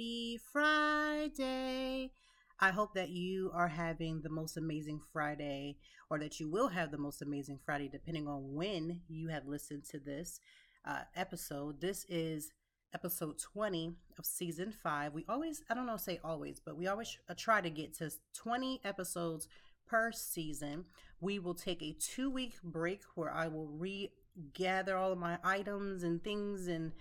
Happy Friday. I hope that you are having the most amazing Friday or that you will have the most amazing Friday depending on when you have listened to this uh, episode. This is episode 20 of season 5. We always I don't know say always, but we always try to get to 20 episodes per season. We will take a 2 week break where I will regather all of my items and things and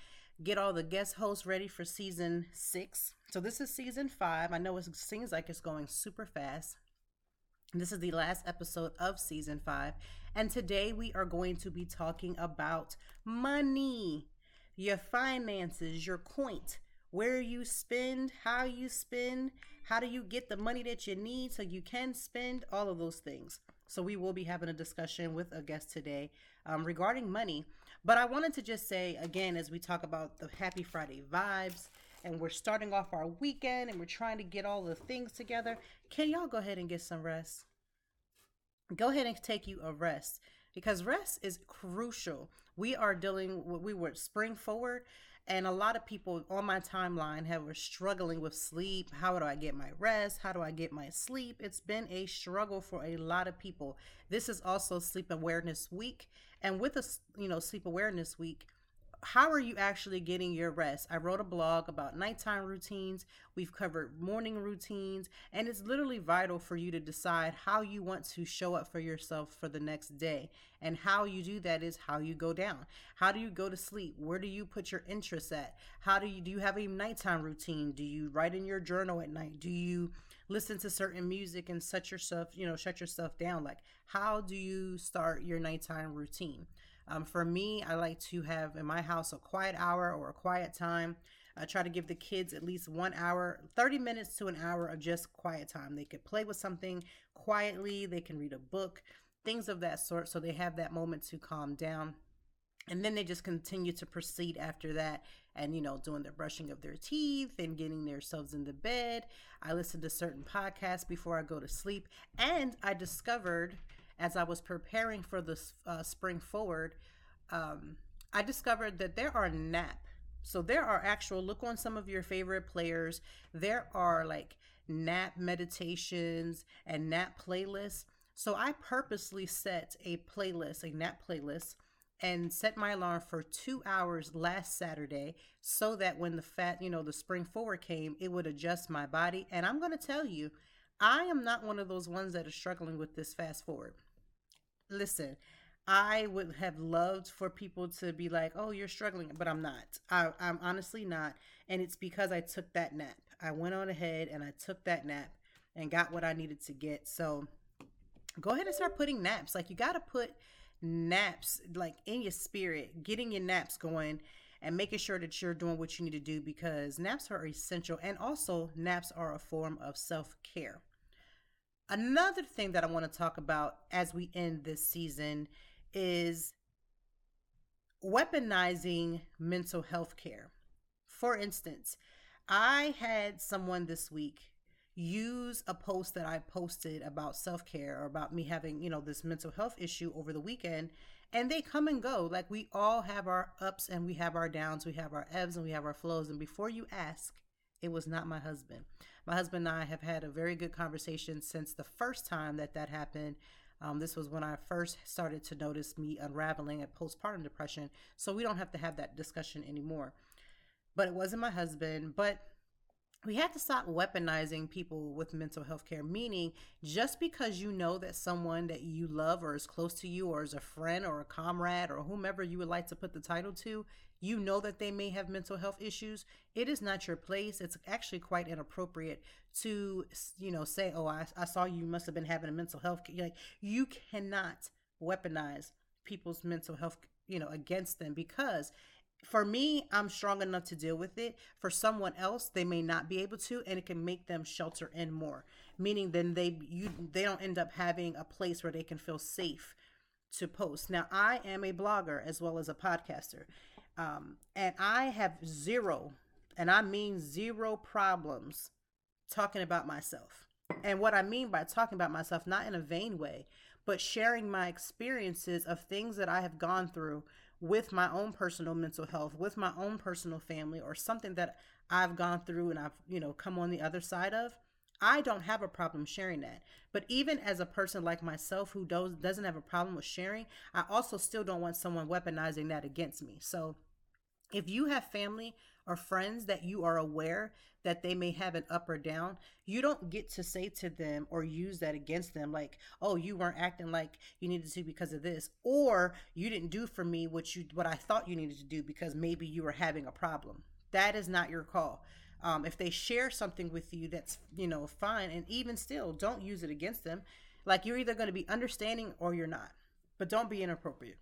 get all the guest hosts ready for season six. So this is season five. I know it seems like it's going super fast. This is the last episode of season five. And today we are going to be talking about money, your finances, your coint, where you spend, how you spend, how do you get the money that you need so you can spend, all of those things. So we will be having a discussion with a guest today um, regarding money. But I wanted to just say again, as we talk about the Happy Friday vibes, and we're starting off our weekend and we're trying to get all the things together, can y'all go ahead and get some rest? Go ahead and take you a rest because rest is crucial. We are dealing with, we were spring forward and a lot of people on my timeline have were struggling with sleep. How do I get my rest? How do I get my sleep? It's been a struggle for a lot of people. This is also sleep awareness week and with a you know sleep awareness week, how are you actually getting your rest? I wrote a blog about nighttime routines. We've covered morning routines, and it's literally vital for you to decide how you want to show up for yourself for the next day. And how you do that is how you go down. How do you go to sleep? Where do you put your interests at? How do you do you have a nighttime routine? Do you write in your journal at night? Do you listen to certain music and shut yourself, you know, shut yourself down? Like how do you start your nighttime routine? Um, for me, I like to have in my house a quiet hour or a quiet time. I try to give the kids at least one hour, 30 minutes to an hour of just quiet time. They could play with something quietly, they can read a book, things of that sort. So they have that moment to calm down. And then they just continue to proceed after that and, you know, doing the brushing of their teeth and getting themselves in the bed. I listen to certain podcasts before I go to sleep. And I discovered as I was preparing for the uh, spring forward, um, I discovered that there are nap. So there are actual look on some of your favorite players. There are like nap meditations and nap playlists. So I purposely set a playlist, a nap playlist, and set my alarm for two hours last Saturday so that when the fat, you know, the spring forward came, it would adjust my body. And I'm going to tell you, I am not one of those ones that are struggling with this fast forward listen, I would have loved for people to be like, "Oh, you're struggling," but I'm not. I, I'm honestly not, and it's because I took that nap. I went on ahead and I took that nap and got what I needed to get. So go ahead and start putting naps. Like you got to put naps like in your spirit, getting your naps going and making sure that you're doing what you need to do because naps are essential and also naps are a form of self-care. Another thing that I want to talk about as we end this season is weaponizing mental health care. For instance, I had someone this week use a post that I posted about self care or about me having, you know, this mental health issue over the weekend, and they come and go. Like we all have our ups and we have our downs, we have our ebbs and we have our flows. And before you ask, it was not my husband. My husband and I have had a very good conversation since the first time that that happened. Um, this was when I first started to notice me unraveling at postpartum depression. So we don't have to have that discussion anymore. But it wasn't my husband. But we have to stop weaponizing people with mental health care, meaning just because you know that someone that you love or is close to you or is a friend or a comrade or whomever you would like to put the title to, you know that they may have mental health issues, it is not your place. It's actually quite inappropriate to, you know, say, oh, I, I saw you must have been having a mental health. Like, you cannot weaponize people's mental health you know, against them because for me, I'm strong enough to deal with it. For someone else, they may not be able to, and it can make them shelter in more. Meaning, then they you they don't end up having a place where they can feel safe to post. Now, I am a blogger as well as a podcaster, um, and I have zero, and I mean zero problems talking about myself. And what I mean by talking about myself, not in a vain way, but sharing my experiences of things that I have gone through with my own personal mental health, with my own personal family, or something that I've gone through and I've, you know, come on the other side of, I don't have a problem sharing that. But even as a person like myself who does, doesn't have a problem with sharing, I also still don't want someone weaponizing that against me. So if you have family or friends that you are aware that they may have an up or down, you don't get to say to them or use that against them like, "Oh, you weren't acting like you needed to because of this," or "You didn't do for me what you what I thought you needed to do because maybe you were having a problem." That is not your call. Um, if they share something with you, that's you know fine, and even still, don't use it against them. Like you're either going to be understanding or you're not, but don't be inappropriate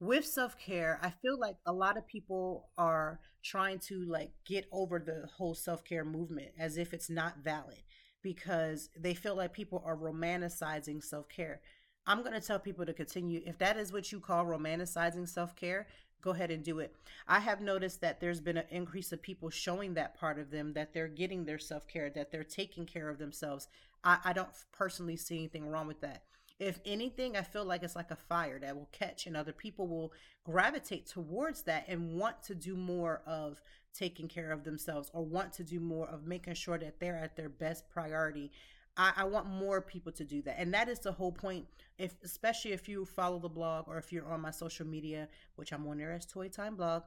with self-care i feel like a lot of people are trying to like get over the whole self-care movement as if it's not valid because they feel like people are romanticizing self-care. I'm going to tell people to continue if that is what you call romanticizing self-care go ahead and do it. I have noticed that there's been an increase of people showing that part of them that they're getting their self-care that they're taking care of themselves. I, I don't personally see anything wrong with that if anything, I feel like it's like a fire that will catch and other people will gravitate towards that and want to do more of taking care of themselves or want to do more of making sure that they're at their best priority. I, want more people to do that. And that is the whole point. If especially if you follow the blog or if you're on my social media, which I'm on there as Toy Time Blog,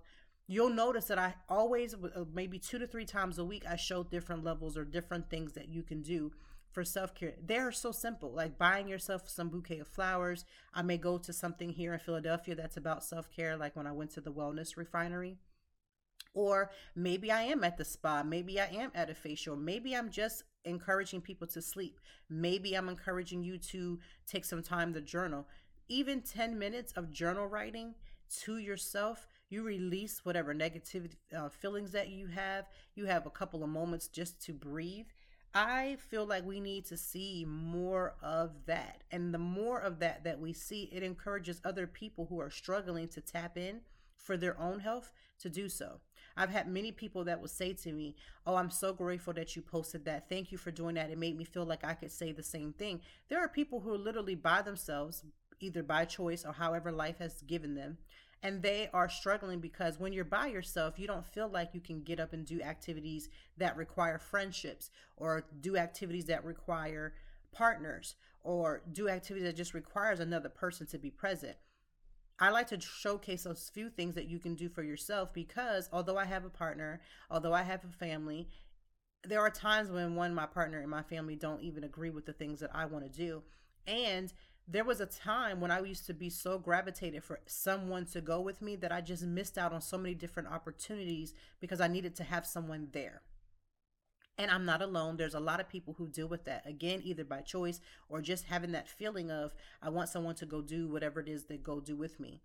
you'll notice that I always, uh, maybe two to three times a week, I show different levels or different things that you can do for self care. They are so simple, like buying yourself some bouquet of flowers. I may go to something here in Philadelphia that's about self care, like when I went to the wellness refinery. Or maybe I am at the spa. Maybe I am at a facial. Maybe I'm just encouraging people to sleep. Maybe I'm encouraging you to take some time to journal. Even 10 minutes of journal writing to yourself, you release whatever negative uh, feelings that you have. You have a couple of moments just to breathe I feel like we need to see more of that. And the more of that that we see, it encourages other people who are struggling to tap in for their own health to do so. I've had many people that will say to me, Oh, I'm so grateful that you posted that. Thank you for doing that. It made me feel like I could say the same thing. There are people who are literally by themselves, either by choice or however life has given them, and they are struggling because when you're by yourself you don't feel like you can get up and do activities that require friendships or do activities that require partners or do activities that just requires another person to be present I like to showcase those few things that you can do for yourself because although I have a partner, although I have a family, there are times when one my partner and my family don't even agree with the things that I want to do. And there was a time when I used to be so gravitated for someone to go with me that I just missed out on so many different opportunities because I needed to have someone there. And I'm not alone. There's a lot of people who deal with that again, either by choice or just having that feeling of, I want someone to go do whatever it is they go do with me.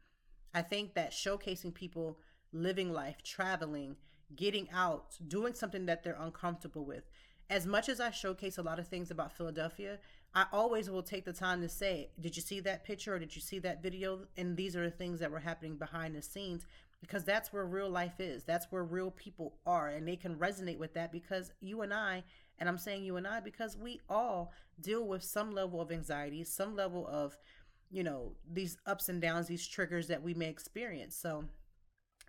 I think that showcasing people living life, traveling, getting out, doing something that they're uncomfortable with. As much as I showcase a lot of things about Philadelphia, I always will take the time to say, Did you see that picture or did you see that video? And these are the things that were happening behind the scenes because that's where real life is. That's where real people are. And they can resonate with that because you and I, and I'm saying you and I because we all deal with some level of anxiety, some level of, you know, these ups and downs, these triggers that we may experience. So,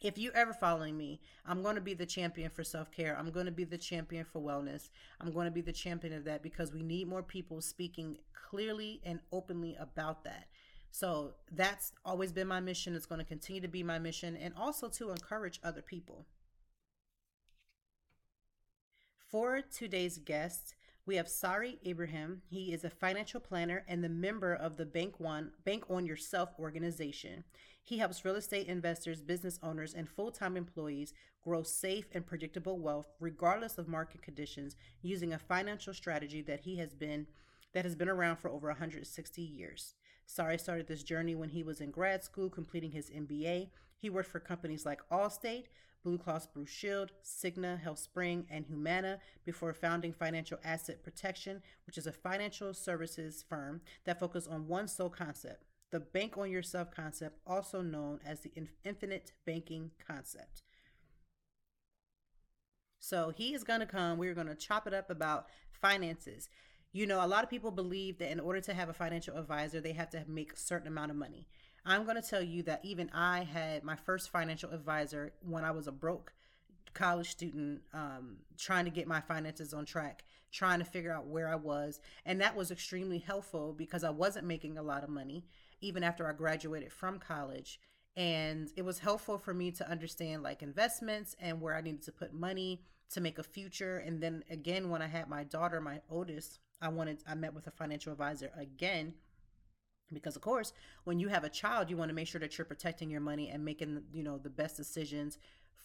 if you ever following me, I'm going to be the champion for self care. I'm going to be the champion for wellness. I'm going to be the champion of that because we need more people speaking clearly and openly about that. So that's always been my mission. It's going to continue to be my mission and also to encourage other people. For today's guest, we have Sari Ibrahim. He is a financial planner and the member of the Bank One Bank on Yourself organization. He helps real estate investors, business owners, and full time employees grow safe and predictable wealth regardless of market conditions using a financial strategy that he has been that has been around for over 160 years. Sari started this journey when he was in grad school, completing his MBA. He worked for companies like Allstate, Blue Cross Blue Shield, Cigna, HealthSpring, and Humana before founding Financial Asset Protection, which is a financial services firm that focuses on one sole concept the bank on yourself concept, also known as the infinite banking concept. So he is going to come. We're going to chop it up about finances. You know, a lot of people believe that in order to have a financial advisor, they have to make a certain amount of money. I'm going to tell you that even I had my first financial advisor when I was a broke college student, um, trying to get my finances on track, trying to figure out where I was. And that was extremely helpful because I wasn't making a lot of money even after I graduated from college. And it was helpful for me to understand like investments and where I needed to put money to make a future. And then again, when I had my daughter, my oldest, I wanted, I met with a financial advisor again because of course when you have a child you want to make sure that you're protecting your money and making you know the best decisions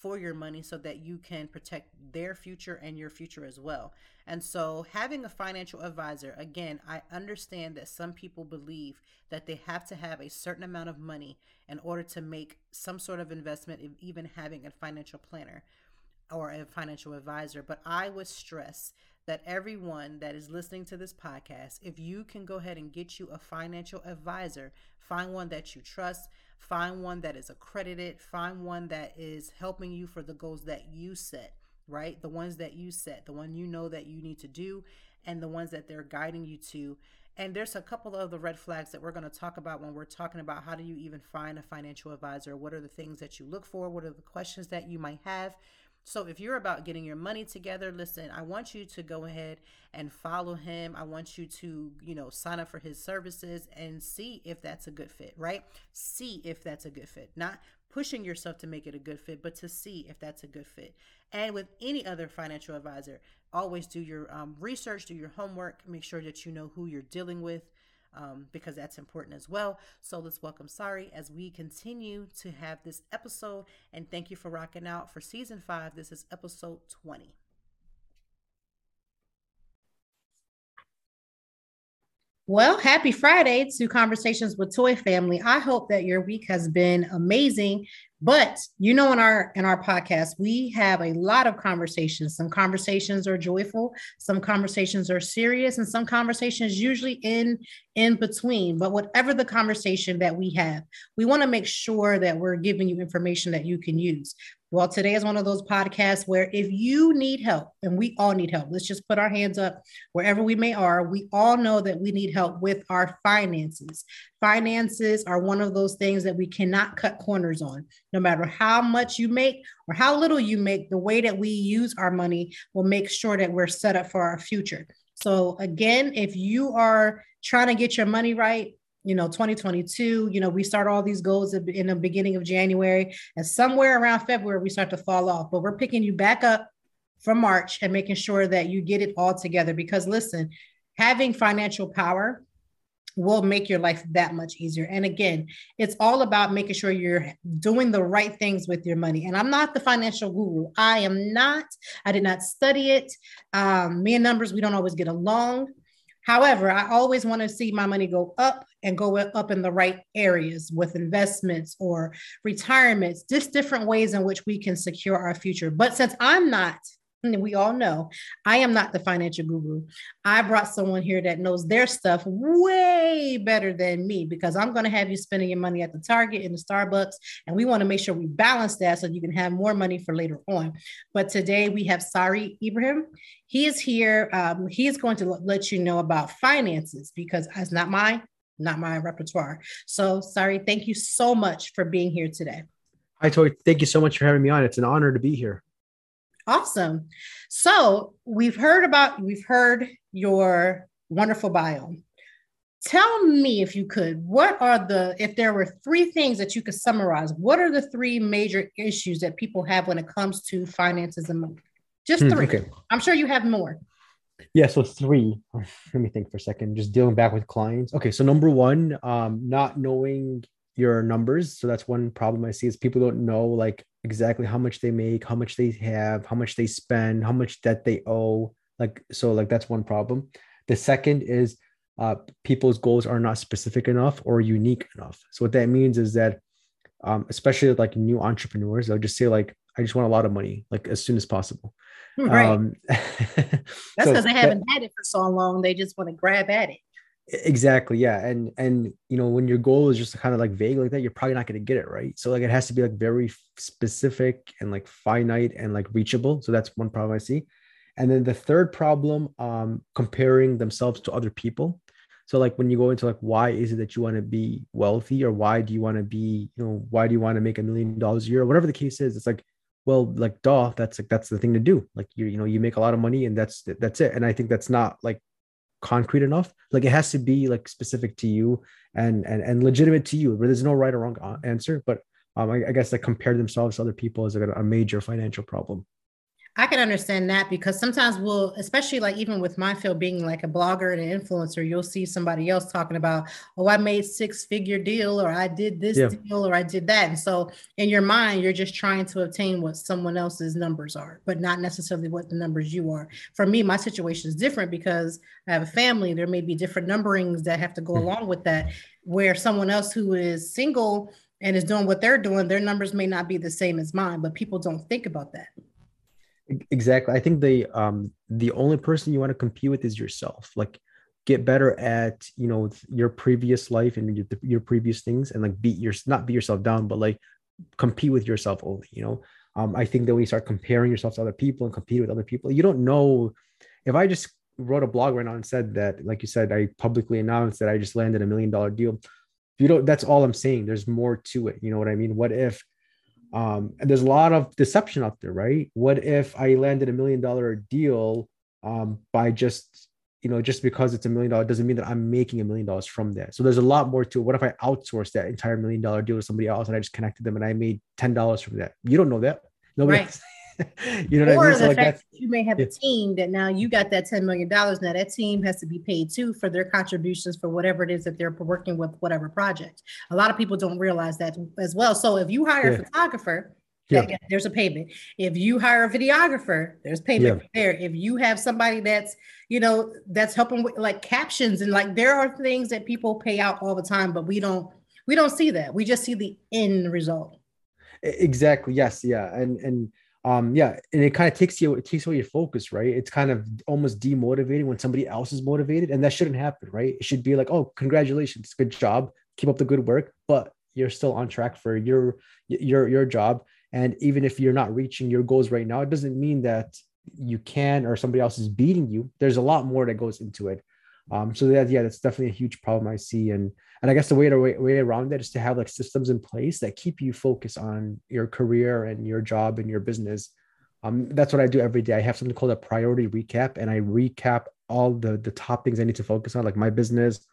for your money so that you can protect their future and your future as well. And so, having a financial advisor, again, I understand that some people believe that they have to have a certain amount of money in order to make some sort of investment, even having a financial planner or a financial advisor. But I would stress that everyone that is listening to this podcast, if you can go ahead and get you a financial advisor, find one that you trust, find one that is accredited, find one that is helping you for the goals that you set, right? The ones that you set, the one you know that you need to do, and the ones that they're guiding you to. And there's a couple of the red flags that we're going to talk about when we're talking about how do you even find a financial advisor? What are the things that you look for? What are the questions that you might have? So if you're about getting your money together, listen, I want you to go ahead and follow him. I want you to, you know, sign up for his services and see if that's a good fit, right? See if that's a good fit. Not pushing yourself to make it a good fit, but to see if that's a good fit. And with any other financial advisor, always do your um, research, do your homework, make sure that you know who you're dealing with um, because that's important as well. So let's welcome Sari as we continue to have this episode. And thank you for rocking out for season five. This is episode 20. Well, happy Friday to Conversations with Toy Family. I hope that your week has been amazing. But you know, in our in our podcast, we have a lot of conversations. Some conversations are joyful, some conversations are serious, and some conversations usually in in between. But whatever the conversation that we have, we want to make sure that we're giving you information that you can use. Well, today is one of those podcasts where if you need help, and we all need help, let's just put our hands up wherever we may are. We all know that we need help with our finances. Finances are one of those things that we cannot cut corners on. No matter how much you make or how little you make, the way that we use our money will make sure that we're set up for our future. So, again, if you are trying to get your money right, you know 2022 you know we start all these goals in the beginning of january and somewhere around february we start to fall off but we're picking you back up from march and making sure that you get it all together because listen having financial power will make your life that much easier. And again, it's all about making sure you're doing the right things with your money. And I'm not the financial guru. I am not. I did not study it. Um, me and numbers, we don't always get along. However, I always want to see my money go up and go up in the right areas with investments or retirements, just different ways in which we can secure our future. But since I'm not, we all know I am not the financial guru. I brought someone here that knows their stuff way better than me because I'm going to have you spending your money at the Target and the Starbucks. And we want to make sure we balance that so you can have more money for later on. But today we have Sari Ibrahim. He is here. Um, he is going to let you know about finances because it's not my not my repertoire. So Sari, thank you so much for being here today. Hi, Tori. Thank you so much for having me on. It's an honor to be here. Awesome. So we've heard about we've heard your wonderful bio. Tell me if you could, what are the if there were three things that you could summarize, what are the three major issues that people have when it comes to finances and money? Just hmm, three. okay. I'm sure you have more. Yeah, so three. Let me think for a second. Just dealing back with clients. Okay, so number one, um, not knowing your numbers. So that's one problem I see is people don't know like exactly how much they make, how much they have, how much they spend, how much debt they owe. Like so, like that's one problem. The second is uh, people's goals are not specific enough or unique enough. So what that means is that, um, especially like new entrepreneurs, they'll just say like, I just want a lot of money, like as soon as possible. Right. Um, That's because so they haven't that, had it for so long. They just want to grab at it. Exactly. Yeah. And and you know, when your goal is just kind of like vague like that, you're probably not going to get it right. So like it has to be like very specific and like finite and like reachable. So that's one problem I see. And then the third problem, um, comparing themselves to other people. So like when you go into like why is it that you want to be wealthy or why do you want to be, you know, why do you want to make a million dollars a year or whatever the case is, it's like, well, like duh, that's like that's the thing to do. Like you, you know, you make a lot of money and that's that's it. And I think that's not like concrete enough. Like it has to be like specific to you and and and legitimate to you. Where there's no right or wrong answer, but um, I, I guess like compare themselves to other people is like a, a major financial problem. I can understand that because sometimes we'll, especially like even with my field being like a blogger and an influencer, you'll see somebody else talking about, oh, I made six figure deal or I did this yeah. deal or I did that. And so in your mind, you're just trying to obtain what someone else's numbers are, but not necessarily what the numbers you are. For me, my situation is different because I have a family. There may be different numberings that have to go mm-hmm. along with that, where someone else who is single and is doing what they're doing, their numbers may not be the same as mine, but people don't think about that. Exactly. I think the um the only person you want to compete with is yourself. Like get better at you know your previous life and your, your previous things and like beat your not beat yourself down but like compete with yourself only you know um i think that when you start comparing yourself to other people and compete with other people you don't know if i just wrote a blog right now and said that like you said i publicly announced that i just landed a million dollar deal you don't that's all i'm saying there's more to it you know what i mean what if um, and there's a lot of deception out there, right? What if I landed a million dollar deal um, by just, you know, just because it's a million dollar doesn't mean that I'm making a million dollars from that. So there's a lot more to it. What if I outsourced that entire million dollar deal to somebody else and I just connected them and I made $10 from that? You don't know that. Nobody right. you know or I mean? So the like fact that you may have yeah. a team that now you got that $10 million. Now that team has to be paid too for their contributions for whatever it is that they're working with, whatever project. A lot of people don't realize that as well. So if you hire yeah. a photographer, yeah. there's a payment. If you hire a videographer, there's payment yeah. there. If you have somebody that's, you know, that's helping with like captions and like there are things that people pay out all the time, but we don't we don't see that. We just see the end result. Exactly. Yes. Yeah. And and um yeah and it kind of takes you it takes away your focus right? It's kind of almost demotivating when somebody else is motivated and that shouldn't happen right? It should be like oh congratulations good job keep up the good work but you're still on track for your your your job and even if you're not reaching your goals right now it doesn't mean that you can or somebody else is beating you. There's a lot more that goes into it um so that yeah that's definitely a huge problem i see. And and i guess the way to way, way around that is to have like systems in place that keep you focused on your career and your job and your business. Um that's what i do every day. I have something called a priority recap and i recap all the the top things i need to focus on like my business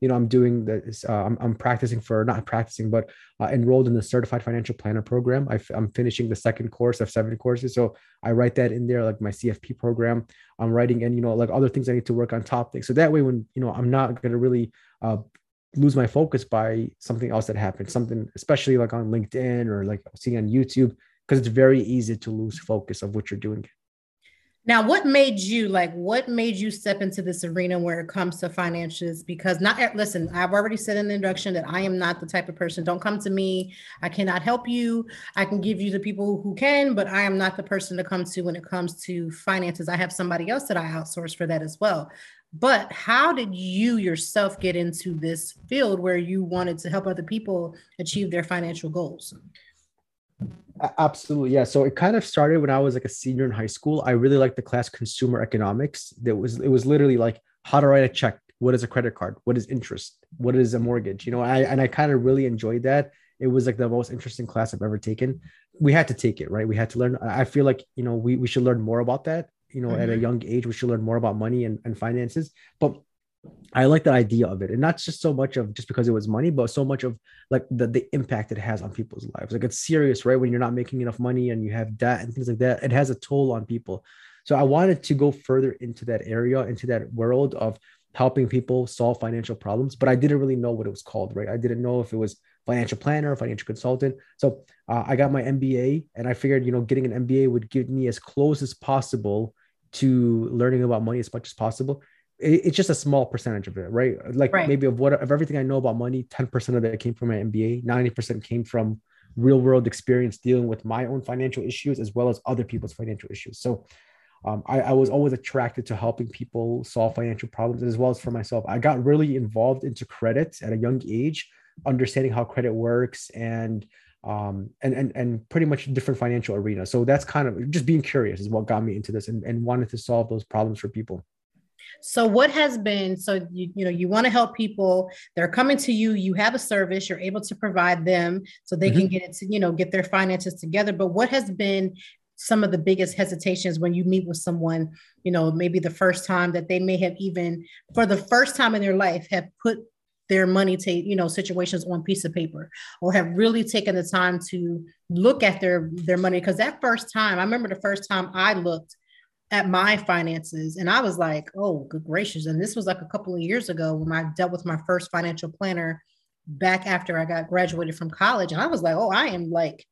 you know i'm doing this uh, I'm, I'm practicing for not practicing but uh, enrolled in the certified financial planner program. I f- i'm finishing the second course of seven courses. So i write that in there like my cfp program. I'm writing and you know like other things i need to work on top things. So that way when you know i'm not going to really uh, lose my focus by something else that happens something especially like on linkedin or like seeing on youtube because it's very easy to lose focus of what you're doing now, what made you like what made you step into this arena where it comes to finances? Because not eh, listen, I've already said in the introduction that I am not the type of person. Don't come to me. I cannot help you. I can give you the people who can, but I am not the person to come to when it comes to finances. I have somebody else that I outsource for that as well. But how did you yourself get into this field where you wanted to help other people achieve their financial goals? Absolutely, yeah. So it kind of started when I was like a senior in high school. I really liked the class consumer economics. That was it was literally like how to write a check, what is a credit card, what is interest, what is a mortgage. You know, I and I kind of really enjoyed that. It was like the most interesting class I've ever taken. We had to take it, right? We had to learn. I feel like you know we we should learn more about that. You know, mm-hmm. at a mm-hmm. young age, we should learn more about money and, and finances. But I like that idea of it, and not just so much of just because it was money, but so much of like the the impact it has on people's lives. Like it's serious, right? When you're not making enough money and you have debt and things like that, it has a toll on people. So I wanted to go further into that area, into that world of helping people solve financial problems, but I didn't really know what it was called, right? I didn't know if it was financial planner, financial consultant. So uh, I got my MBA, and I figured, you know, getting an MBA would give me as close as possible to learning about money as much as possible it's just a small percentage of it, right? Like Right. maybe of what of everything I know about money, 10% of it came from my MBA, 90% came from real world experience dealing with my own financial issues as well as other people's financial issues. So um, I, I was always attracted to helping people solve financial problems as well as for myself. I got really involved into credit at a young age, understanding how credit works and um, and and and pretty much different financial arenas. So that's kind of just being curious is what got me into this and, and wanted to solve those problems for people. So what has been so you you know you want to help people they're coming to you you have a service you're able to provide them so they can mm-hmm. get it to you know get their finances together. But what has been some of the biggest hesitations when you meet with someone you know maybe the first time that they may have even for the first time in their life have put their money to you know situations on piece of paper or have really taken the time to look at their their money? Because that first time i remember the first time i looked at my finances and I was like, oh, good gracious. And this was like a couple of years ago when I dealt with my first financial planner back after I got graduated from college. And I was like, oh, I am like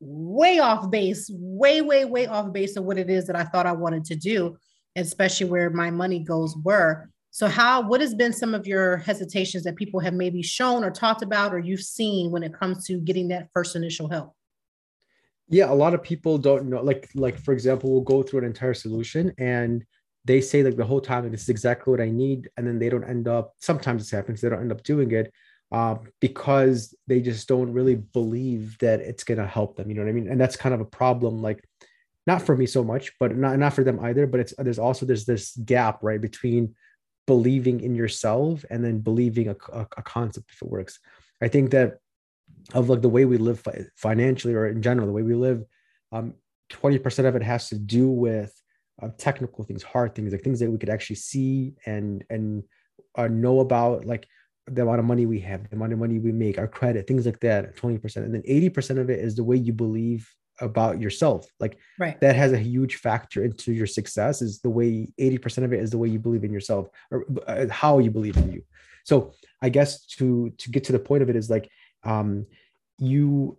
way off base, way, way, way off base of what it is that I thought I wanted to do, especially where my money goals were. So, how, what has been some of your hesitations that people have maybe shown or talked about or you've seen when it comes to getting that first initial help? Yeah a lot of people don't know like like for example we'll go through an entire solution and they say like the whole time this is exactly what i need and then they don't end up sometimes this happens they don't end up doing it um, because they just don't really believe that it's going to help them you know what i mean? And that's kind of a problem like not for me so much but not, not for them either but it's there's also there's this gap right between believing in yourself and then believing a, a, a concept if it works. I think that of like the way we live fi- financially or in general the way we live um 20% of it has to do with uh, technical things hard things like things that we could actually see and and uh, know about like the amount of money we have the amount of money we make our credit things like that 20% and then 80% of it is the way you believe about yourself. Like Right. that has a huge factor into your success is the way 80% of it is the way you believe in yourself or uh, how you believe in you. So i guess to to get to the point of it is like um you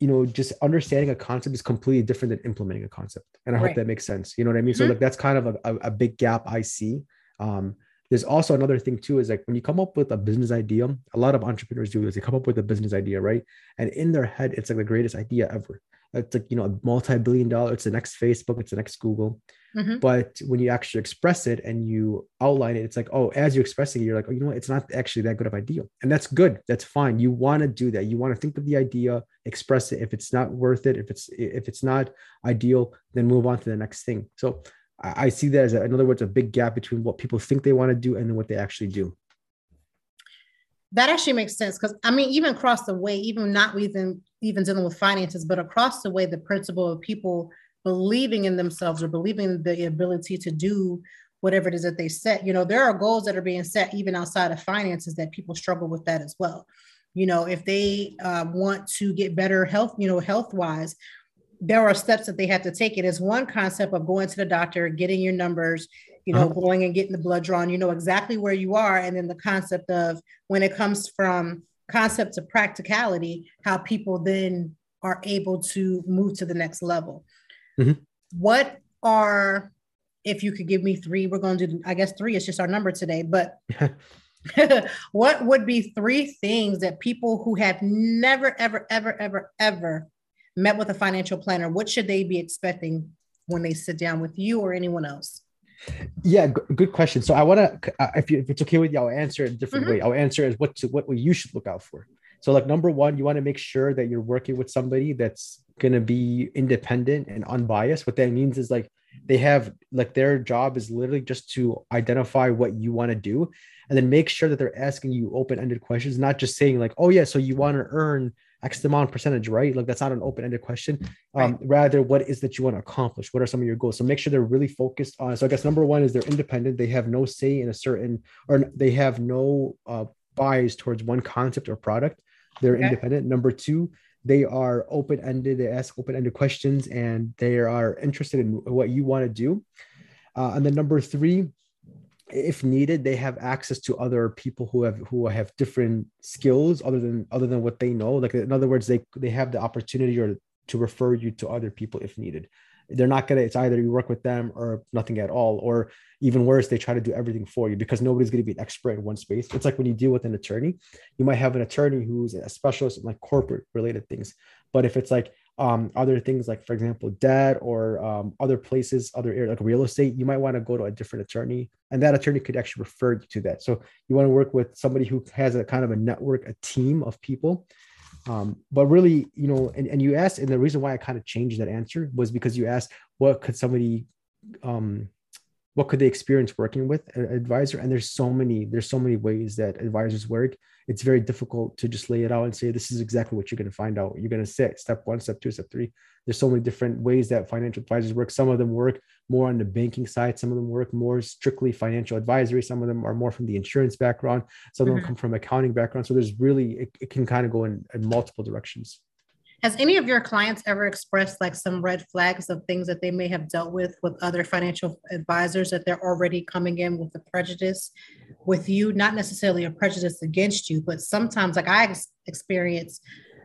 you know just understanding a concept is completely different than implementing a concept. And i hope that makes sense. You know what i mean? So Mhm. like that's kind of a, a, a big gap i see. Um there's also another thing too is like when you come up with a business idea a lot of entrepreneurs do this they come up with a business idea right? And in their head it's like the greatest idea ever it's like you know a multi-billion dollar it's the next facebook it's the next google. Mhm. but when you actually express it and you outline it it's like oh as you're expressing it you're like oh you know what? It's not actually that good of idea. And that's good. That's fine. You want to do that. You want to think of the idea express it. If it's not worth it if it's if it's not ideal then move on to the next thing. So i, I see that as a, in other words a big gap between what people think they want to do and then what they actually do that actually makes sense because I mean, even across the way, even not even even dealing with finances, but across the way, the principle of people believing in themselves or believing in the ability to do whatever it is that they set. You know, there are goals that are being set even outside of finances that people struggle with that as well. You know, if they uh, want to get better health, you know, health wise, there are steps that they have to take. It is one concept of going to the doctor, getting your numbers, you know, Uh-huh. going and getting the blood drawn. You know exactly where you are, and then the concept of when it comes from concept to practicality, how people then are able to move to the next level. Mhm. What are, if you could give me three, we're going to do, I guess three is just our number today, but what would be three things that people who have never, ever, ever, ever, ever met with a financial planner, what should they be expecting when they sit down with you or anyone else? Yeah, g- good question. So I want to, if, you, if it's okay with you, I'll answer it a different Mhm. way. I'll answer is what to, what you should look out for. So like number one, you want to make sure that you're working with somebody that's going to be independent and unbiased. What that means is like they have like their job is literally just to identify what you want to do, and then make sure that they're asking you open-ended questions, not just saying like, oh yeah, so you want to earn X amount percentage, right? Like that's not an open-ended question. Um, rather, what is that you want to accomplish? What are some of your goals? So make sure they're really focused on. So I guess number one is they're independent. They have no say in a certain, or they have no uh, bias towards one concept or product. They're Okay. independent. Number two, they are open-ended. They ask open-ended questions, and they are interested in what you want to do. Uh, and then number three, if needed, they have access to other people who have who have different skills other than other than what they know. Like in other words, they they have the opportunity or to refer you to other people if needed. they're not gonna it's either you work with them or nothing at all or even worse they try to do everything for you because nobody's to be an expert in one space it's like when you deal with an attorney you might have an attorney who's a specialist in like corporate related things but if it's like um, other things like for example debt or um, other places other areas like real estate you might want to go to a different attorney and that attorney could actually refer you to that. So you want to work with somebody who has a kind of a network a team of people. Um, but really, you know, and, and you asked, and the reason why I kind of changed that answer was because you asked, what could somebody, um, what could they experience working with an advisor? And there's so many, there's so many ways that advisors work. It's very difficult to just lay it out and say, this is exactly what you're going to find out. You're going to say step one, step two, step three there's so many different ways that financial advisors work. Some of them work more on the banking side. Some of them work more strictly financial advisory. Some of them are more from the insurance background. Some of mm-hmm. them come from accounting background. So there's really, it, it can kind of go in, in multiple directions. Has any of your clients ever expressed like some red flags of things that they may have dealt with with other financial advisors that they're already coming in with a prejudice with you? Not necessarily a prejudice against you, but sometimes like I experience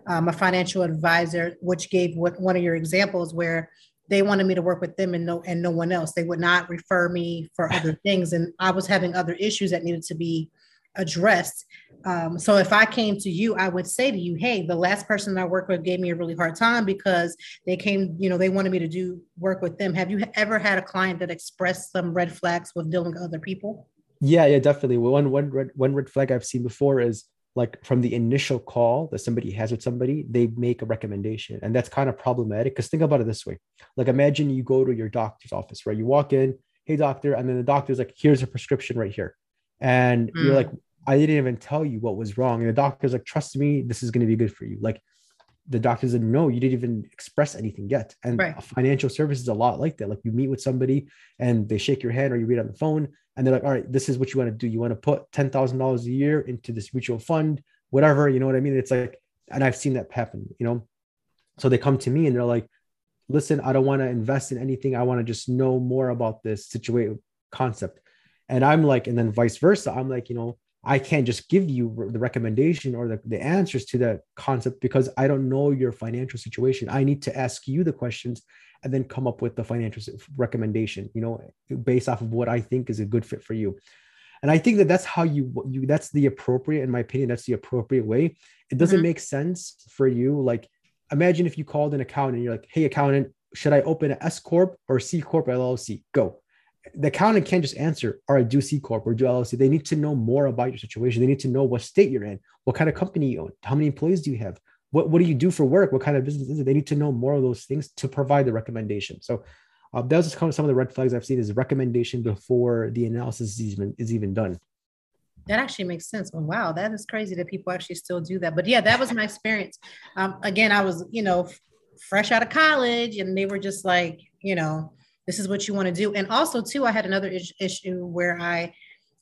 um, a financial advisor, which gave what one of your examples where they wanted me to work with them and no and no one else. They would not refer me for other things, and I was having other issues that needed to be addressed. Um, so if I came to you, I would say to you, "Hey, the last person I worked with gave me a really hard time because they came, you know, they wanted me to do work with them." Have you ever had a client that expressed some red flags with dealing with other people? Yeah, yeah, definitely. One one red one red flag I've seen before is like from the initial call that somebody has with somebody, they make a recommendation. And that's kind of problematic because think about it this way. Like imagine you go to your doctor's office, right? You walk in, hey doctor, and then the doctor's like, here's a prescription right here. And mm. you're like, I didn't even tell you what was wrong. And the doctor's like, trust me, this is going to be good for you. Like the doctor said, no, you didn't even express anything yet. And right. financial service is a lot like that. Like you meet with somebody and they shake your hand or you read on the phone and they're like, all right, this is what you want to do. You want to put $10,000 a year into this mutual fund, whatever, you know what I mean? It's like, and I've seen that happen, you know? So they come to me and they're like, listen, I don't want to invest in anything. I want to just know more about this situation concept. And I'm like, and then vice versa. I'm like, you know, I can't just give you the recommendation or the, the answers to that concept because I don't know your financial situation. I need to ask you the questions and then come up with the financial recommendation, you know, based off of what I think is a good fit for you. And I think that that's how you, you that's the appropriate, in my opinion, that's the appropriate way. It doesn't mm-hmm. make sense for you. Like, imagine if you called an accountant and you're like, hey, accountant, should I open an S Corp or C Corp LLC? Go the accountant can't just answer, all right, do C Corp or do LLC. They need to know more about your situation. They need to know what state you're in, what kind of company you own, how many employees do you have, what, what do you do for work, what kind of business is it? They need to know more of those things to provide the recommendation. So uh, that was kind of some of the red flags I've seen is recommendation before the analysis is even is even done. That actually makes sense. Oh, wow, that is crazy that people actually still do that. But yeah, that was my experience. Um, again, I was, you know, fresh out of college, and they were just like, you know, this is what you want to do. And also, too, I had another is- issue where I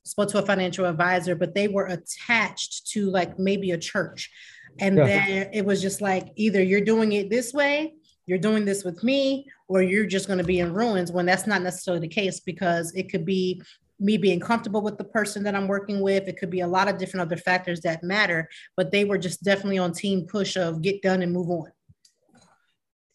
spoke to a financial advisor, but they were attached to like maybe a church. And yeah. then it was just like either you're doing it this way, you're doing this with me, or you're just going to be in ruins when that's not necessarily the case because it could be me being comfortable with the person that I'm working with. It could be a lot of different other factors that matter, but they were just definitely on team push of get done and move on.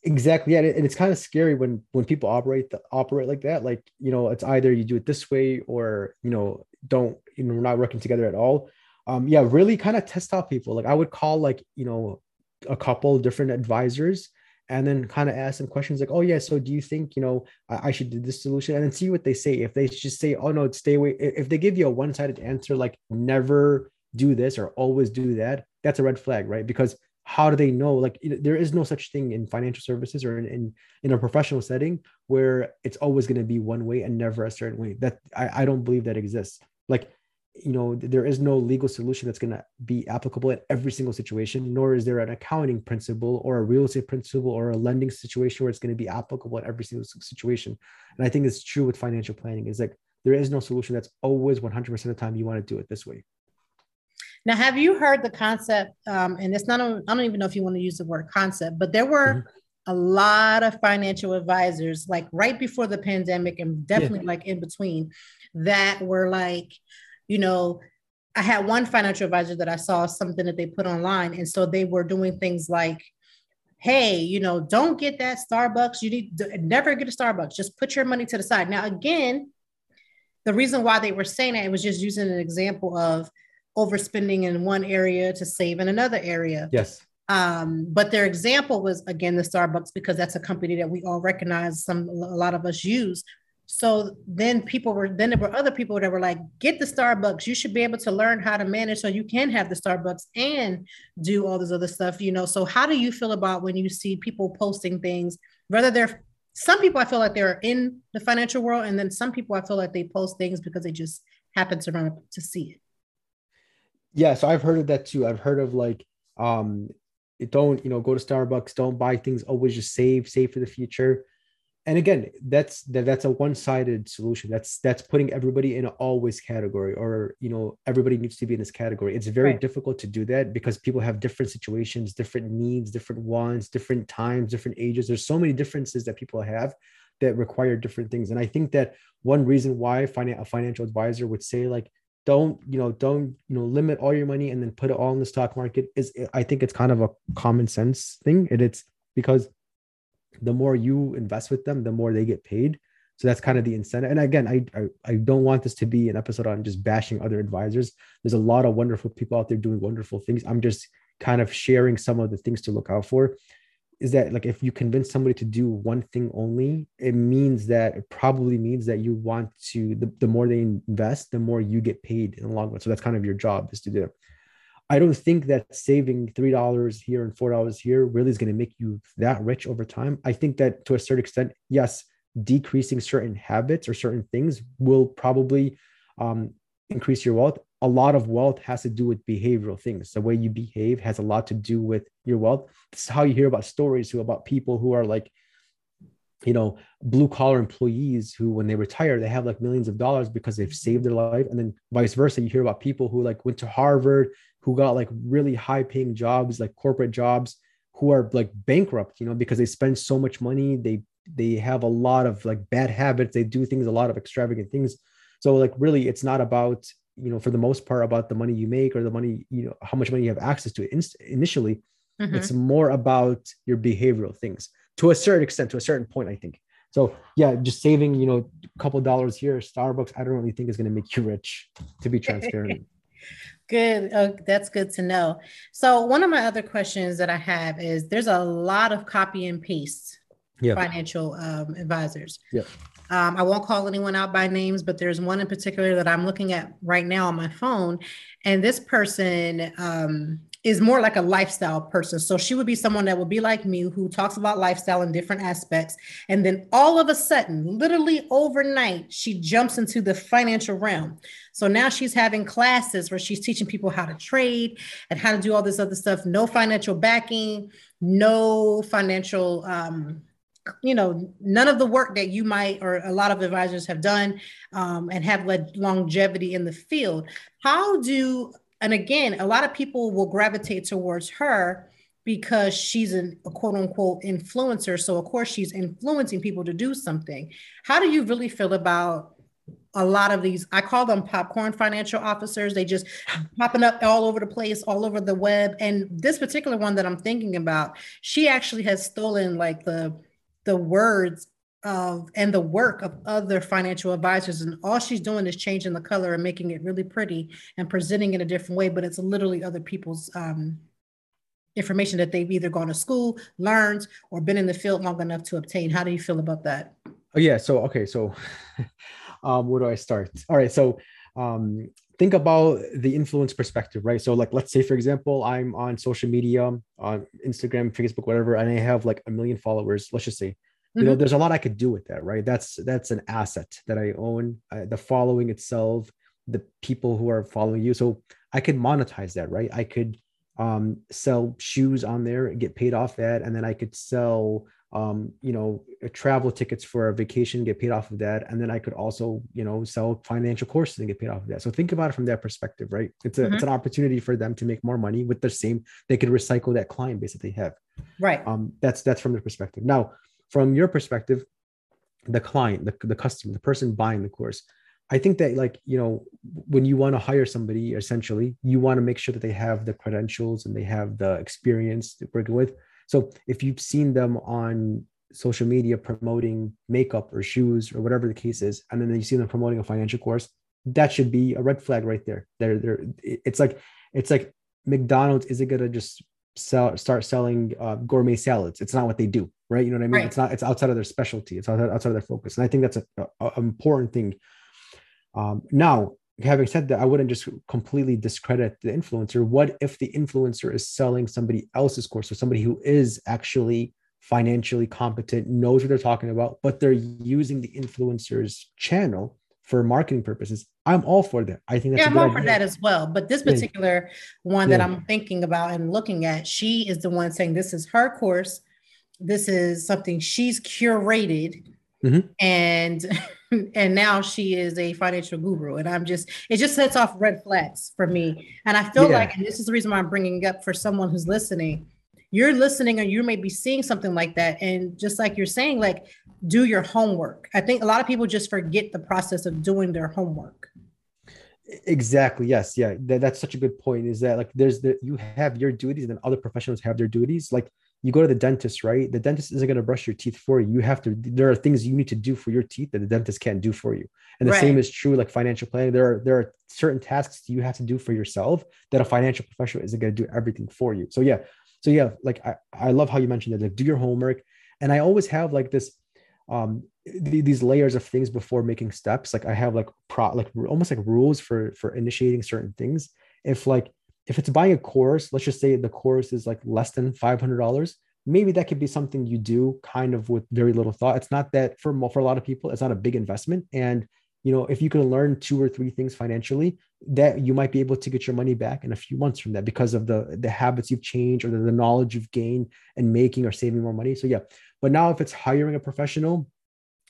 Exactly. Yeah, and it's kind of scary when when people operate the, operate like that. Like you know, it's either you do it this way or you know don't you know we're not working together at all. Um, yeah, really kind of test out people. Like I would call like you know a couple different advisors and then kind of ask them questions like, oh yeah, so do you think you know I, I, should do this solution, and then see what they say. If they just say, oh no, stay away. If they give you a one sided answer like never do this or always do that, that's a red flag, right? Because how do they know? Like there is no such thing in financial services or in in, in a professional setting where it's always going to be one way and never a certain way. That I, I don't believe that exists. Like you know there is no legal solution that's going to be applicable in every single situation nor is there an accounting principle or a real estate principle or a lending situation where it's going to be applicable in every single situation. And i think it's true with financial planning is like there is no solution that's always 100% of the time you want to do it this way now, have you heard the concept? Um, and it's not, I don't even know if you want to use the word concept, but there were mm-hmm. a lot of financial advisors, like right before the pandemic and definitely yeah. like in between, that were like, you know, I had one financial advisor that I saw something that they put online. And so they were doing things like hey, you know, don't get that Starbucks. You need to never get a Starbucks. Just put your money to the side. Now, again, the reason why they were saying that it was just using an example of overspending in one area to save in another area. Yes. Um, but their example was again the Starbucks because that's a company that we all recognize. Some a lot of us use. So then people were then there were other people that were like, get the Starbucks. You should be able to learn how to manage so you can have the Starbucks and do all this other stuff, you know. So how do you feel about when you see people posting things, whether they're some people I feel like they're in the financial world, and then some people I feel like they post things because they just happen to run up to see it. Yeah, so I've heard of that too. I've heard of like um don't, you know, go to Starbucks, don't buy things, always just save, save for the future. And again that's that, that's a one-sided solution. That's that's putting everybody in an always category or you know everybody needs to be in this category. It's very right. difficult to do that because people have different situations different needs different wants different times different ages. There's so many differences that people have that require different things. And i think that one reason why a financial advisor would say like don't you know don't you know limit all your money and then put it all in the stock market is i think it's kind of a common sense thing and it's because the more you invest with them, the more they get paid. So that's kind of the incentive. And again, I, I, I don't want this to be an episode on just bashing other advisors. There's a lot of wonderful people out there doing wonderful things. I'm just kind of sharing some of the things to look out for. Is that like if you convince somebody to do one thing only, it means that it probably means that you want to the, the more they invest, the more you get paid in the long run. So that's kind of your job is to do it. I don't think that saving three dollars here and four dollars here really is going to make you that rich over time. I think that to a certain extent, yes, decreasing certain habits or certain things will probably um, increase your wealth. A lot of wealth has to do with behavioral things. The way you behave has a lot to do with your wealth. This is how you hear about stories about people who are like, you know, blue collar employees who, when they retire, they have like millions of dollars because they've saved their life. And then vice versa, you hear about people who like went to Harvard, who got like really high paying jobs, like corporate jobs, who are like bankrupt, you know, because they spend so much money. They they have a lot of like bad habits. They do things, a lot of extravagant things. So like really, it's not about you know for the most part about the money you make or the money you know how much money you have access to in- initially. Mm-hmm. It's more about your behavioral things to a certain extent, to a certain point, I think. So yeah, just saving, you know, a couple dollars here, Starbucks, I don't really think is going to make you rich, to be transparent. Good. Oh, that's good to know. So, one of my other questions that I have is there's a lot of copy and paste yeah. financial um, advisors. Yeah. Um, I won't call anyone out by names, but there's one in particular that I'm looking at right now on my phone. And this person, um, is more like a lifestyle person. So she would be someone that would be like me who talks about lifestyle in different aspects. And then all of a sudden, literally overnight, she jumps into the financial realm. So now she's having classes where she's teaching people how to trade and how to do all this other stuff. No financial backing, no financial, um, you know, none of the work that you might or a lot of advisors have done um, and have led longevity in the field. How do and again, a lot of people will gravitate towards her because she's an, a quote unquote influencer. So, of course, she's influencing people to do something. How do you really feel about a lot of these? I call them popcorn financial officers. They just popping up all over the place, all over the web. And this particular one that I'm thinking about, she actually has stolen like the the words of and the work of other financial advisors. And all she's doing is changing the color and making it really pretty and presenting it a different way. But it's literally other people's um, information that they've either gone to school learned or been in the field long enough to obtain. How do you feel about that? Oh yeah. So okay. So um, where do i start? All right. So um, think about the influence perspective right? So like let's say for example i'm on social media on instagram facebook whatever and i have like a million followers let's just say you know mm-hmm. there's a lot i could do with that right? That's that's an asset that i own uh, the following itself the people who are following you. So i could monetize that right? I could um, sell shoes on there and get paid off that and then i could sell um, you know travel tickets for a vacation get paid off of that and then i could also you know sell financial courses and get paid off of that. So think about it from that perspective right? It's a mm-hmm. it's an opportunity for them to make more money with the same they could recycle that client base that they have. Right. Um that's that's from their perspective. Now from your perspective the client the, the customer the person buying the course i think that like you know when you want to hire somebody essentially you want to make sure that they have the credentials and they have the experience to work with So if you've seen them on social media promoting makeup or shoes or whatever the case is, and then you see them promoting a financial course, that should be a red flag right there. There, there. It's like it's like McDonald's isn't gonna just sell start selling uh, gourmet salads. It's not what they do, right? You know what I mean? Right. It's not. It's outside of their specialty. It's outside, outside of their focus, and I think that's a, a, a important thing. Um, now, having said that, I wouldn't just completely discredit the influencer. What if the influencer is selling somebody else's course or somebody who is actually financially competent, knows what they're talking about, but they're using the influencer's channel for marketing purposes? I'm all for that. I think that's yeah, I'm all for that as well. But this particular yeah. one that yeah. I'm thinking about and looking at, she is the one saying this is her course. This is something she's curated. Mm-hmm. And and now she is a financial guru and i'm just it just sets off red flags for me. And i feel yeah. like and this is the reason why i'm bringing up for someone who's listening you're listening or you may be seeing something like that. And just like you're saying like do your homework. I think a lot of people just forget the process of doing their homework. Exactly yes yeah. That, that's such a good point is that like there's the you have your duties and then other professionals have their duties. Like you go to the dentist, right? The dentist isn't going to brush your teeth for you. You have to, there are things you need to do for your teeth that the dentist can't do for you. And the right. same is true like financial planning. There are, there are certain tasks you have to do for yourself that a financial professional isn't going to do everything for you. So yeah. So yeah, like I, I love how you mentioned that, like do your homework. And I always have like this, um, th- these layers of things before making steps. Like I have like pro, like almost like rules for, for initiating certain things. If like, if it's buying a course, let's just say the course is like less than $500, maybe that could be something you do kind of with very little thought. It's not that for, for a lot of people, it's not a big investment. And, you know, if you can learn two or three things financially, that you might be able to get your money back in a few months from that because of the, the habits you've changed or the, the knowledge you've gained and making or saving more money. So yeah, but now if it's hiring a professional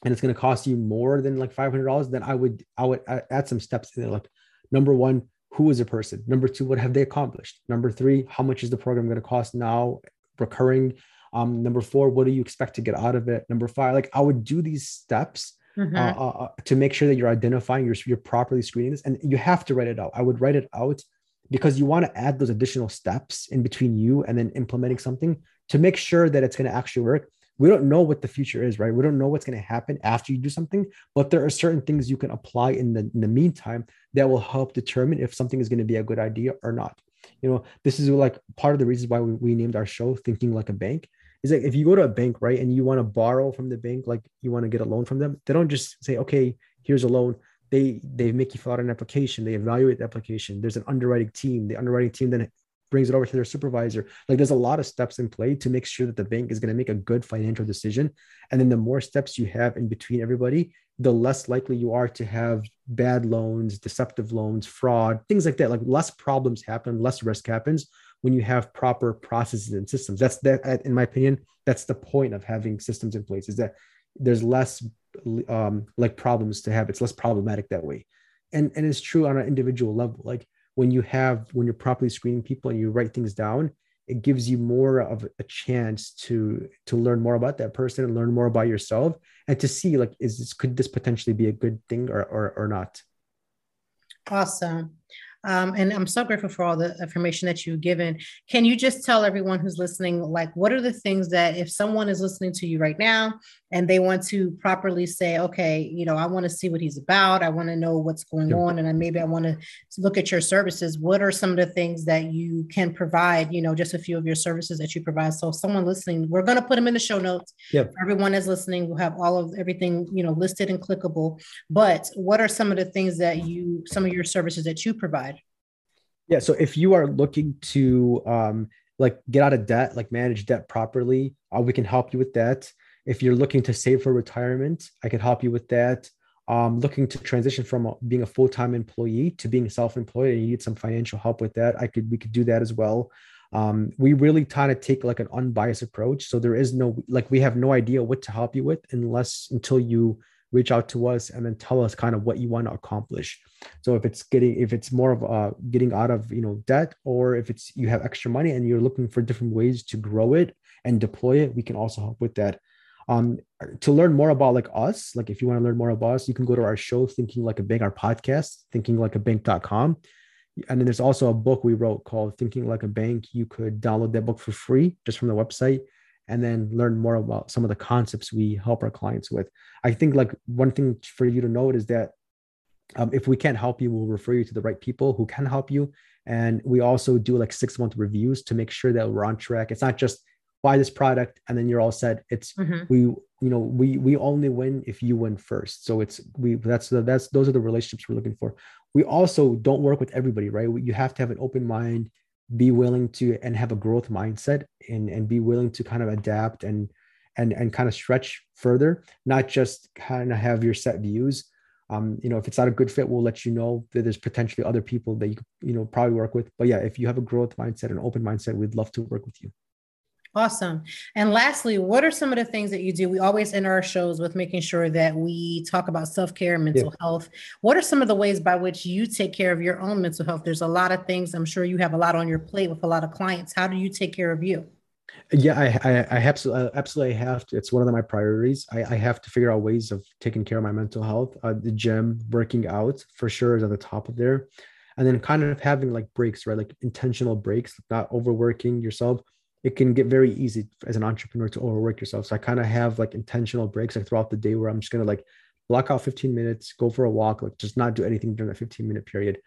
and it's going to cost you more than like $500, then I would, I would add some steps in there. Like number one, who is a person? Number two, what have they accomplished? Number three, how much is the program going to cost now, recurring? Um, number four, what do you expect to get out of it? Number five, like I would do these steps mm-hmm. uh, uh, uh to make sure that you're identifying, you're, you're properly screening this, and you have to write it out. I would write it out because you want to add those additional steps in between you and then implementing something to make sure that it's going to actually work we don't know what the future is, right? We don't know what's going to happen after you do something, but there are certain things you can apply in the, in the meantime that will help determine if something is going to be a good idea or not. You know, this is like part of the reasons why we, we named our show Thinking Like a Bank. Is that if you go to a bank, right, and you want to borrow from the bank, like you want to get a loan from them, they don't just say, okay, here's a loan. They they make you fill out an application, they evaluate the application. There's an underwriting team. The underwriting team then brings it over to their supervisor. Like there's a lot of steps in play to make sure that the bank is going to make a good financial decision. And then the more steps you have in between everybody, the less likely you are to have bad loans, deceptive loans, fraud, things like that. Like less problems happen, less risk happens when you have proper processes and systems. That's that, in my opinion, that's the point of having systems in place is that there's less um, like problems to have. It's less problematic that way. And, and it's true on an individual level. Like when you have when you're properly screening people and you write things down it gives you more of a chance to to learn more about that person and learn more about yourself and to see like is this could this potentially be a good thing or or, or not? Awesome um, and I'm so grateful for all the information that you've given. Can you just tell everyone who's listening, like, what are the things that if someone is listening to you right now and they want to properly say, okay, you know, I want to see what he's about, I want to know what's going on, and maybe I want to look at your services. What are some of the things that you can provide? You know, just a few of your services that you provide. So, someone listening, we're going to put them in the show notes. Yep. Everyone is listening. We'll have all of everything, you know, listed and clickable. But what are some of the things that you, some of your services that you provide? Yeah. So if you are looking to um, like get out of debt, like manage debt properly, uh, we can help you with that. If you're looking to save for retirement, I can help you with that. Um, looking to transition from being a full-time employee to being self-employed and you need some financial help with that, I could we could do that as well. Um, we really kind of take like an unbiased approach. So there is no like we have no idea what to help you with unless until you reach out to us and then tell us kind of what you want to accomplish. So if it's getting if it's more of uh, getting out of you know debt or if it's you have extra money and you're looking for different ways to grow it and deploy it we can also help with that. Um, to learn more about like us like if you want to learn more about us you can go to our show thinking like a bank our podcast thinking like a bank.com and then there's also a book we wrote called Thinking Like a Bank. You could download that book for free just from the website and then learn more about some of the concepts we help our clients with. I think like one thing for you to note is that um, if we can't help you, we'll refer you to the right people who can help you. And we also do like six month reviews to make sure that we're on track. It's not just buy this product and then you're all set. It's mm-hmm. we you know we we only win if you win first. So it's we that's the that's those are the relationships we're looking for. We also don't work with everybody, right? You have to have an open mind, be willing to and have a growth mindset and and be willing to kind of adapt and and and kind of stretch further, not just kind of have your set views um, you know, if it's not a good fit, we'll let you know that there's potentially other people that you you know probably work with. But yeah, if you have a growth mindset, an open mindset, we'd love to work with you. Awesome. And lastly, what are some of the things that you do? We always end our shows with making sure that we talk about self care and mental yeah. health. What are some of the ways by which you take care of your own mental health? There's a lot of things. I'm sure you have a lot on your plate with a lot of clients. How do you take care of you? Yeah, I, I, I absolutely, absolutely have to. It's one of my priorities. I, I have to figure out ways of taking care of my mental health. Uh, the gym, working out for sure is at the top of there. And then kind of having like breaks, right? Like intentional breaks, not overworking yourself. It can get very easy as an entrepreneur to overwork yourself. So I kind of have like intentional breaks like throughout the day where I'm just to like block out 15 minutes, go for a walk, like just not do anything during that 15 minute period.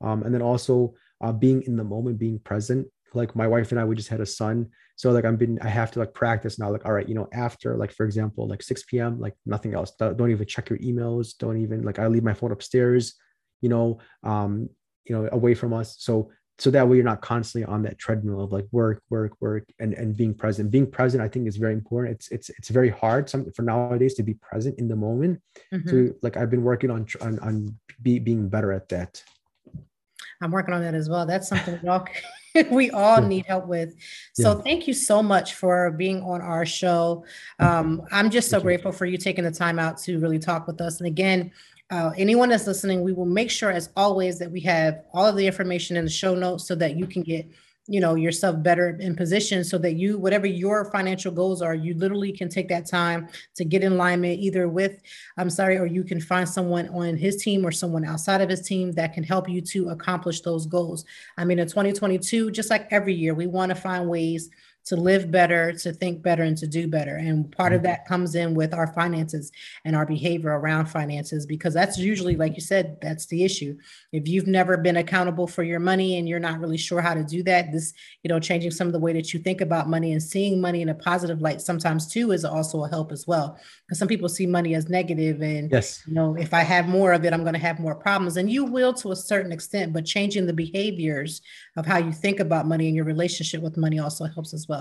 Um, and then also uh, being in the moment, being present. Like my wife and I, we just had a son so like I've been, I have to like practice now. Like, all right, you know, after like for example, like 6 p.m., like nothing else. Don't even check your emails. Don't even like I leave my phone upstairs, you know, um, you know, away from us. So so that way you're not constantly on that treadmill of like work, work, work, and and being present. Being present, I think, is very important. It's it's it's very hard some for nowadays to be present in the moment. Mm-hmm. So like I've been working on on on be, being better at that. I'm working on that as well. That's something we all we all need help with. So yeah. thank you so much for being on our show. Um, I'm just so grateful for you taking the time out to really talk with us. And again, uh, anyone that's listening, we will make sure, as always, that we have all of the information in the show notes so that you can get you know yourself better in position so that you whatever your financial goals are you literally can take that time to get in alignment either with i'm sorry or you can find someone on his team or someone outside of his team that can help you to accomplish those goals. I mean in 2022 just like every year we want to find ways to live better, to think better, and to do better. And part of mm-hmm. that comes in with our finances and our behavior around finances, because that's usually, like you said, that's the issue. If you've never been accountable for your money and you're not really sure how to do that, this, you know, changing some of the way that you think about money and seeing money in a positive light sometimes too is also a help as well. Because some people see money as negative and, yes. you know, if I have more of it, I'm going to have more problems. And you will to a certain extent, but changing the behaviors of how you think about money and your relationship with money also helps as well.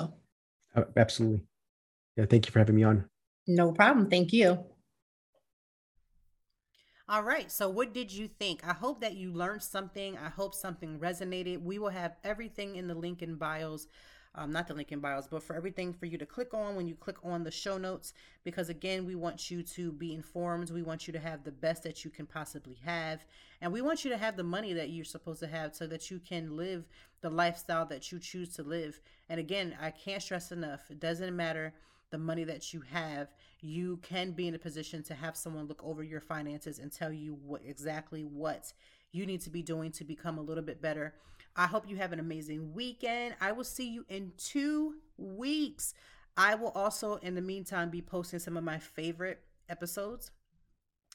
Uh, absolutely. Yeah. Thank you for having me on. No problem. Thank you. All right. So, what did you think? I hope that you learned something. I hope something resonated. We will have everything in the link in bios um, not the link in bios, but for everything for you to click on when you click on the show notes. Because again, we want you to be informed. We want you to have the best that you can possibly have. And we want you to have the money that you're supposed to have so that you can live the lifestyle that you choose to live. And again, I can't stress enough it doesn't matter the money that you have, you can be in a position to have someone look over your finances and tell you what exactly what you need to be doing to become a little bit better I hope you have an amazing weekend. I will see you in two weeks. I will also, in the meantime, be posting some of my favorite episodes.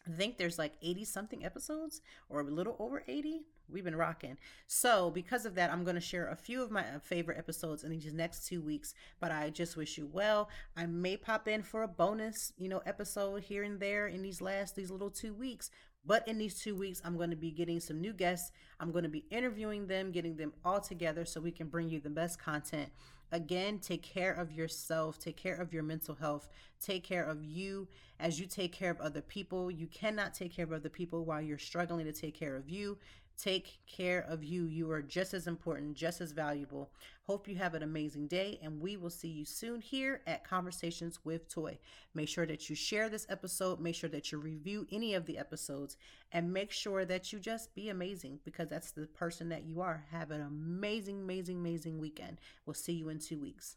I think there's like 80 something episodes or a little over 80. We've been rocking. So, because of that, I'm going to share a few of my uh, favorite episodes in these next two weeks. But I just wish you well. I may pop in for a bonus, you know, episode here and there in these last, these little two weeks. But in these two weeks, I'm going to be getting some new guests. I'm going to be interviewing them, getting them all together so we can bring you the best content. Again, take care of yourself, take care of your mental health, take care of you as you take care of other people. You cannot take care of other people while you're struggling to take care of you. Take care of you. You are just as important, just as valuable. Hope you have an amazing day, and we will see you soon here at Conversations with Toy. Make sure that you share this episode, make sure that you review any of the episodes, and make sure that you just be amazing because that's the person that you are. Have an amazing, amazing, amazing weekend. We'll see you in two weeks.